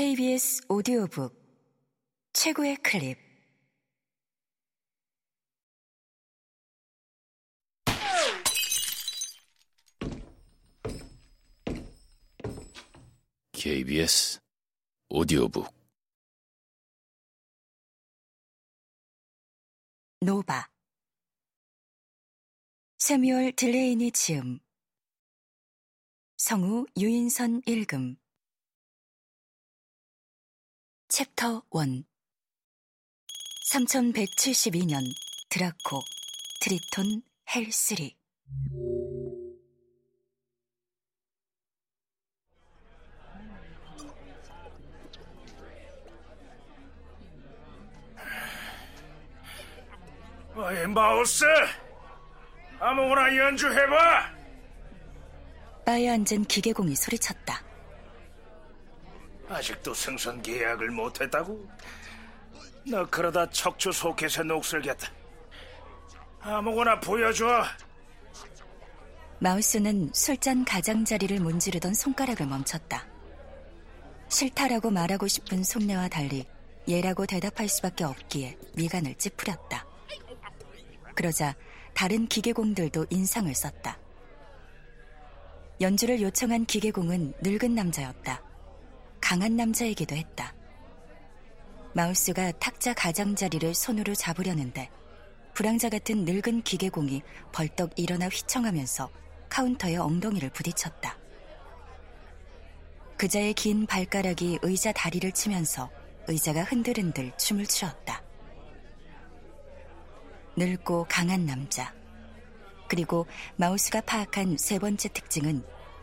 KBS 오디오북 최고의 클립. KBS 오디오북. 노바. 세뮤얼 딜레이니 지음. 성우 유인선 읽음 챕터 1 3172년 드라코 트리톤 헬3 어이, 마우스! 아무거나 연주해봐! 바에 앉은 기계공이 소리쳤다. 아직도 승선 계약을 못했다고? 너 그러다 척추 소켓에 녹슬겠다. 아무거나 보여줘. 마우스는 술잔 가장자리를 문지르던 손가락을 멈췄다. 싫다라고 말하고 싶은 속내와 달리 예라고 대답할 수밖에 없기에 미간을 찌푸렸다. 그러자 다른 기계공들도 인상을 썼다. 연주를 요청한 기계공은 늙은 남자였다. 강한 남자이기도 했다. 마우스가 탁자 가장자리를 손으로 잡으려는데 불황자 같은 늙은 기계공이 벌떡 일어나 휘청하면서 카운터에 엉덩이를 부딪혔다. 그자의 긴 발가락이 의자 다리를 치면서 의자가 흔들흔들 춤을 추었다. 늙고 강한 남자. 그리고 마우스가 파악한 세 번째 특징은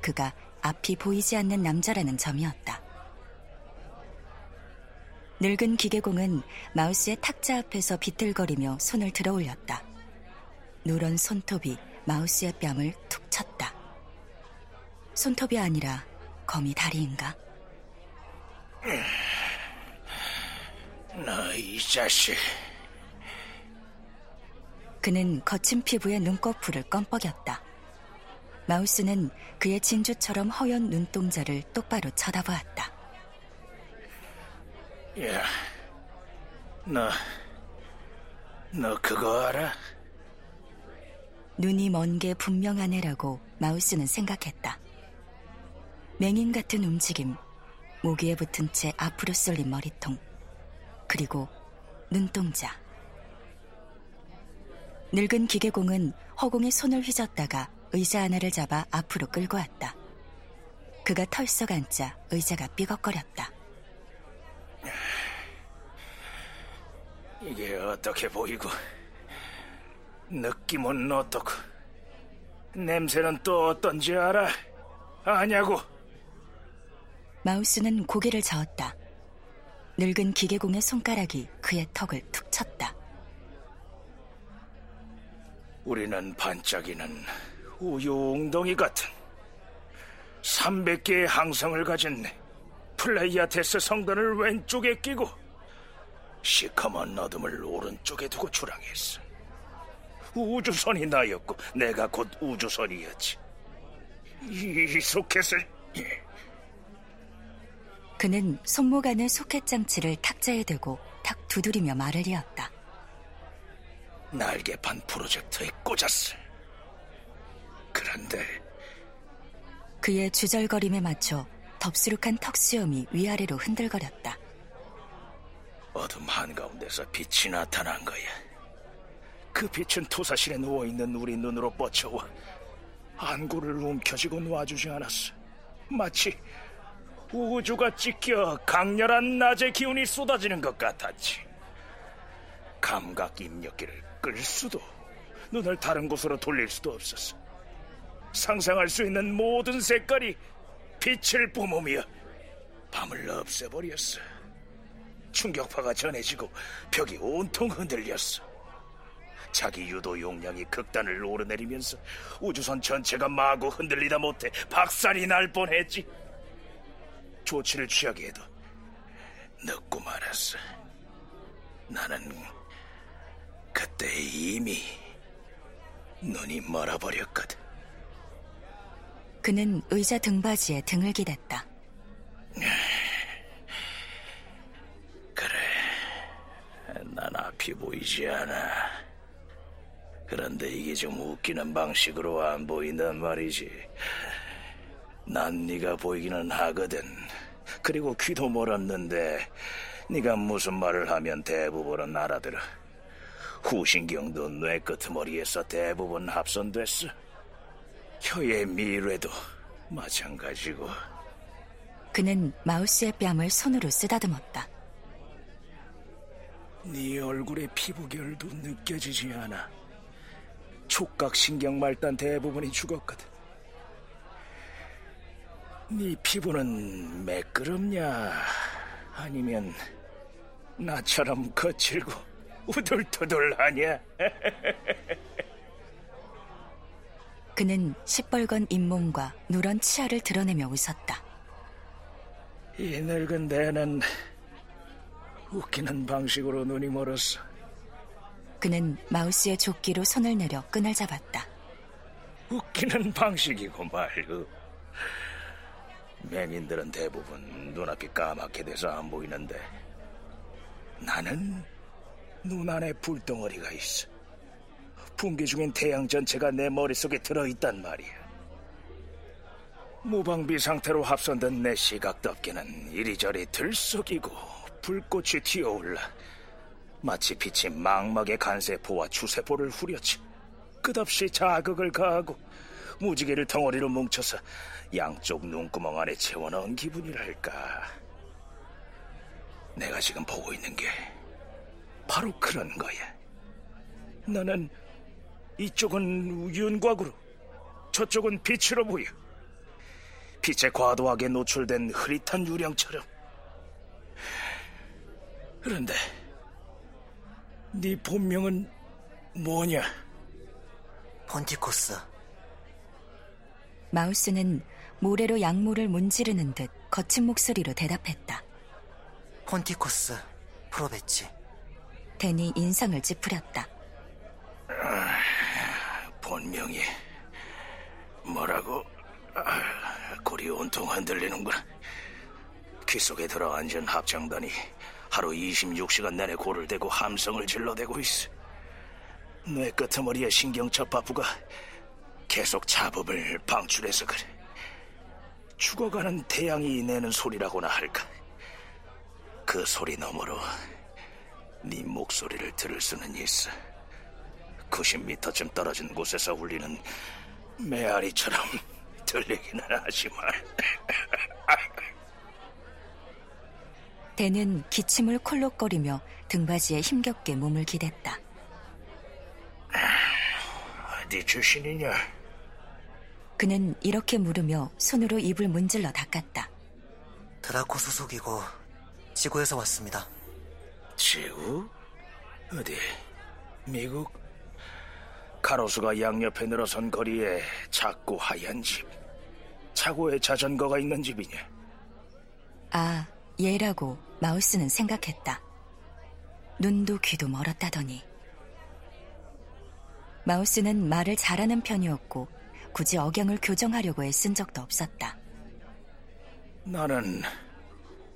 그가 앞이 보이지 않는 남자라는 점이었다. 늙은 기계공은 마우스의 탁자 앞에서 비틀거리며 손을 들어 올렸다. 누런 손톱이 마우스의 뺨을 툭 쳤다. 손톱이 아니라 거미 다리인가? 너이 자식. 그는 거친 피부에 눈꺼풀을 껌뻑였다. 마우스는 그의 진주처럼 허연 눈동자를 똑바로 쳐다보았다. 야, 너, 너 그거 알아? 눈이 먼 게 분명한 애라고 마우스는 생각했다. 맹인 같은 움직임, 모기에 붙은 채 앞으로 쏠린 머리통, 그리고 눈동자. 늙은 기계공은 허공에 손을 휘젓다가 의자 하나를 잡아 앞으로 끌고 왔다. 그가 털썩 앉자 의자가 삐걱거렸다. 이게 어떻게 보이고, 느낌은 어떻고, 냄새는 또 어떤지 알아? 아냐고? 마우스는 고개를 저었다. 늙은 기계공의 손가락이 그의 턱을 툭 쳤다. 우리는 반짝이는 우유 웅덩이 같은 300개의 항성을 가진 플레이아테스 성단을 왼쪽에 끼고 시커먼 어둠을 오른쪽에 두고 출항했어. 우주선이 나였고 내가 곧 우주선이었지. 이 소켓을 그는 손목 안의 소켓 장치를 탁자에 대고 탁 두드리며 말을 이었다. 날개판 프로젝터에 꽂았어. 그런데 그의 주절거림에 맞춰 덥수룩한 턱수염이 위아래로 흔들거렸다. 어둠 한가운데서 빛이 나타난 거야. 그 빛은 토사실에 누워있는 우리 눈으로 뻗쳐와 안구를 움켜쥐고 놔주지 않았어. 마치 우주가 찢겨 강렬한 낮의 기운이 쏟아지는 것 같았지. 감각 입력기를 끌 수도 눈을 다른 곳으로 돌릴 수도 없었어. 상상할 수 있는 모든 색깔이 빛을 뿜으며 밤을 없애버렸어. 충격파가 전해지고 벽이 온통 흔들렸어. 자기 유도 용량이 극단을 오르내리면서 우주선 전체가 마구 흔들리다 못해 박살이 날 뻔했지. 조치를 취하기에도 늦고 말았어. 나는 그때 이미 눈이 멀어버렸거든. 그는 의자 등받이에 등을 기댔다. 어설피 보이지 않아. 그런데 이게 좀 웃기는 방식으로 안 보인단 말이지. 난 네가 보이기는 하거든. 그리고 귀도 멀었는데 네가 무슨 말을 하면 대부분은 알아들어. 후신경도 뇌 끄트머리에서 대부분 합선됐어. 혀의 미래도 마찬가지고. 그는 마우스의 뺨을 손으로 쓰다듬었다. 네 얼굴의 피부결도 느껴지지 않아. 촉각 신경 말단 대부분이 죽었거든. 네 피부는 매끄럽냐? 아니면 나처럼 거칠고 우둘투둘하냐? 그는 시뻘건 잇몸과 누런 치아를 드러내며 웃었다. 이 늙은 대는 웃기는 방식으로 눈이 멀었어. 그는 마우스의 조끼로 손을 내려 끈을 잡았다. 웃기는 방식이고 말고. 맹인들은 대부분 눈앞이 까맣게 돼서 안 보이는데 나는 눈 안에 불덩어리가 있어. 분기 중엔 태양 전체가 내 머릿속에 들어있단 말이야. 무방비 상태로 합선된 내 시각 덮개는 이리저리 들썩이고 불꽃이 튀어올라 마치 빛이 망막의 간세포와 주세포를 후려치 끝없이 자극을 가하고 무지개를 덩어리로 뭉쳐서 양쪽 눈구멍 안에 채워넣은 기분이랄까. 내가 지금 보고 있는 게 바로 그런 거야. 나는 이쪽은 윤곽으로, 저쪽은 빛으로 보여. 빛에 과도하게 노출된 흐릿한 유령처럼. 그런데 네 본명은 뭐냐? 폰티코스. 마우스는 모래로 약물을 문지르는 듯 거친 목소리로 대답했다. 폰티코스 프로베치. 댄이 인상을 찌푸렸다. 본명이 뭐라고 아, 골이 온통 흔들리는구나. 귀 속에 들어앉은 합창단이 하루 26시간 내내 골을 대고 함성을 질러대고 있어. 뇌 끄트머리의 신경첩파부가 계속 자법을 방출해서 그래. 죽어가는 태양이 내는 소리라고나 할까. 그 소리 너머로 네 목소리를 들을 수는 있어. 90m쯤 떨어진 곳에서 울리는 메아리처럼 들리기는 하지만 댄은 기침을 콜록거리며 등받이에 힘겹게 몸을 기댔다. 네 출신이냐? 그는 이렇게 물으며 손으로 입을 문질러 닦았다. 드라코 소속이고 지구에서 왔습니다. 지구? 어디? 미국? 가로수가 양옆에 늘어선 거리에 작고 하얀 집. 차고에 자전거가 있는 집이냐? 아, 얘라고 마우스는 생각했다. 눈도 귀도 멀었다더니. 마우스는 말을 잘하는 편이었고 굳이 억양을 교정하려고 애쓴 적도 없었다. 나는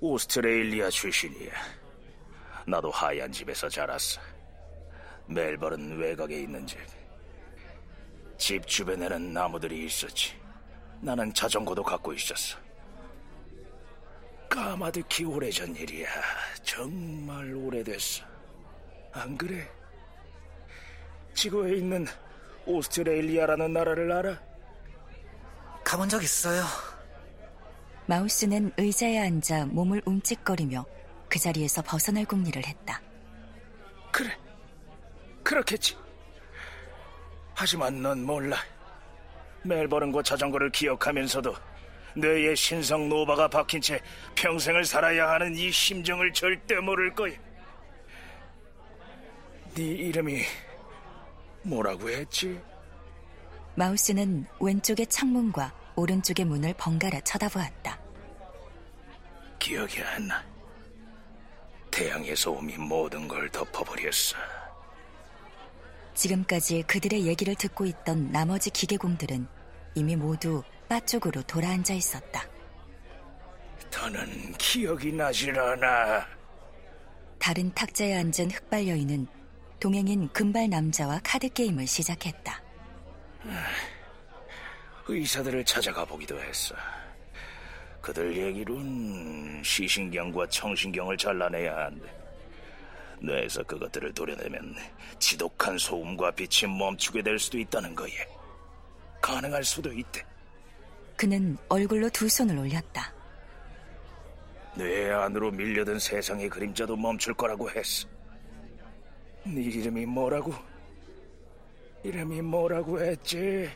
오스트레일리아 출신이야. 나도 하얀 집에서 자랐어. 멜버른 외곽에 있는 집. 집 주변에는 나무들이 있었지. 나는 자전거도 갖고 있었어. 까마득히 오래전 일이야. 정말 오래됐어. 안 그래? 지구에 있는 오스트레일리아라는 나라를 알아? 가본 적 있어요. 마우스는 의자에 앉아 몸을 움찔거리며 그 자리에서 벗어날 궁리를 했다. 그래. 그렇겠지. 하지만 넌 몰라. 멜버른과 자전거를 기억하면서도 뇌에 신성 노바가 박힌 채 평생을 살아야 하는 이 심정을 절대 모를 거야. 네 이름이 뭐라고 했지? 마우스는 왼쪽의 창문과 오른쪽의 문을 번갈아 쳐다보았다. 기억이 안 나. 태양의 소음이 모든 걸 덮어버렸어. 지금까지 그들의 얘기를 듣고 있던 나머지 기계공들은 이미 모두 바 쪽으로 돌아앉아 있었다. 더는 기억이 나질 않아. 다른 탁자에 앉은 흑발 여인은 동행인 금발 남자와 카드 게임을 시작했다. 의사들을 찾아가 보기도 했어. 그들 얘기론 시신경과 청신경을 잘라내야 한대. 뇌에서 그것들을 도려내면 지독한 소음과 빛이 멈추게 될 수도 있다는 거예. 가능할 수도 있대. 그는 얼굴로 두 손을 올렸다. 뇌 안으로 밀려든 세상의 그림자도 멈출 거라고 했어. 네 이름이 뭐라고? 이름이 뭐라고 했지?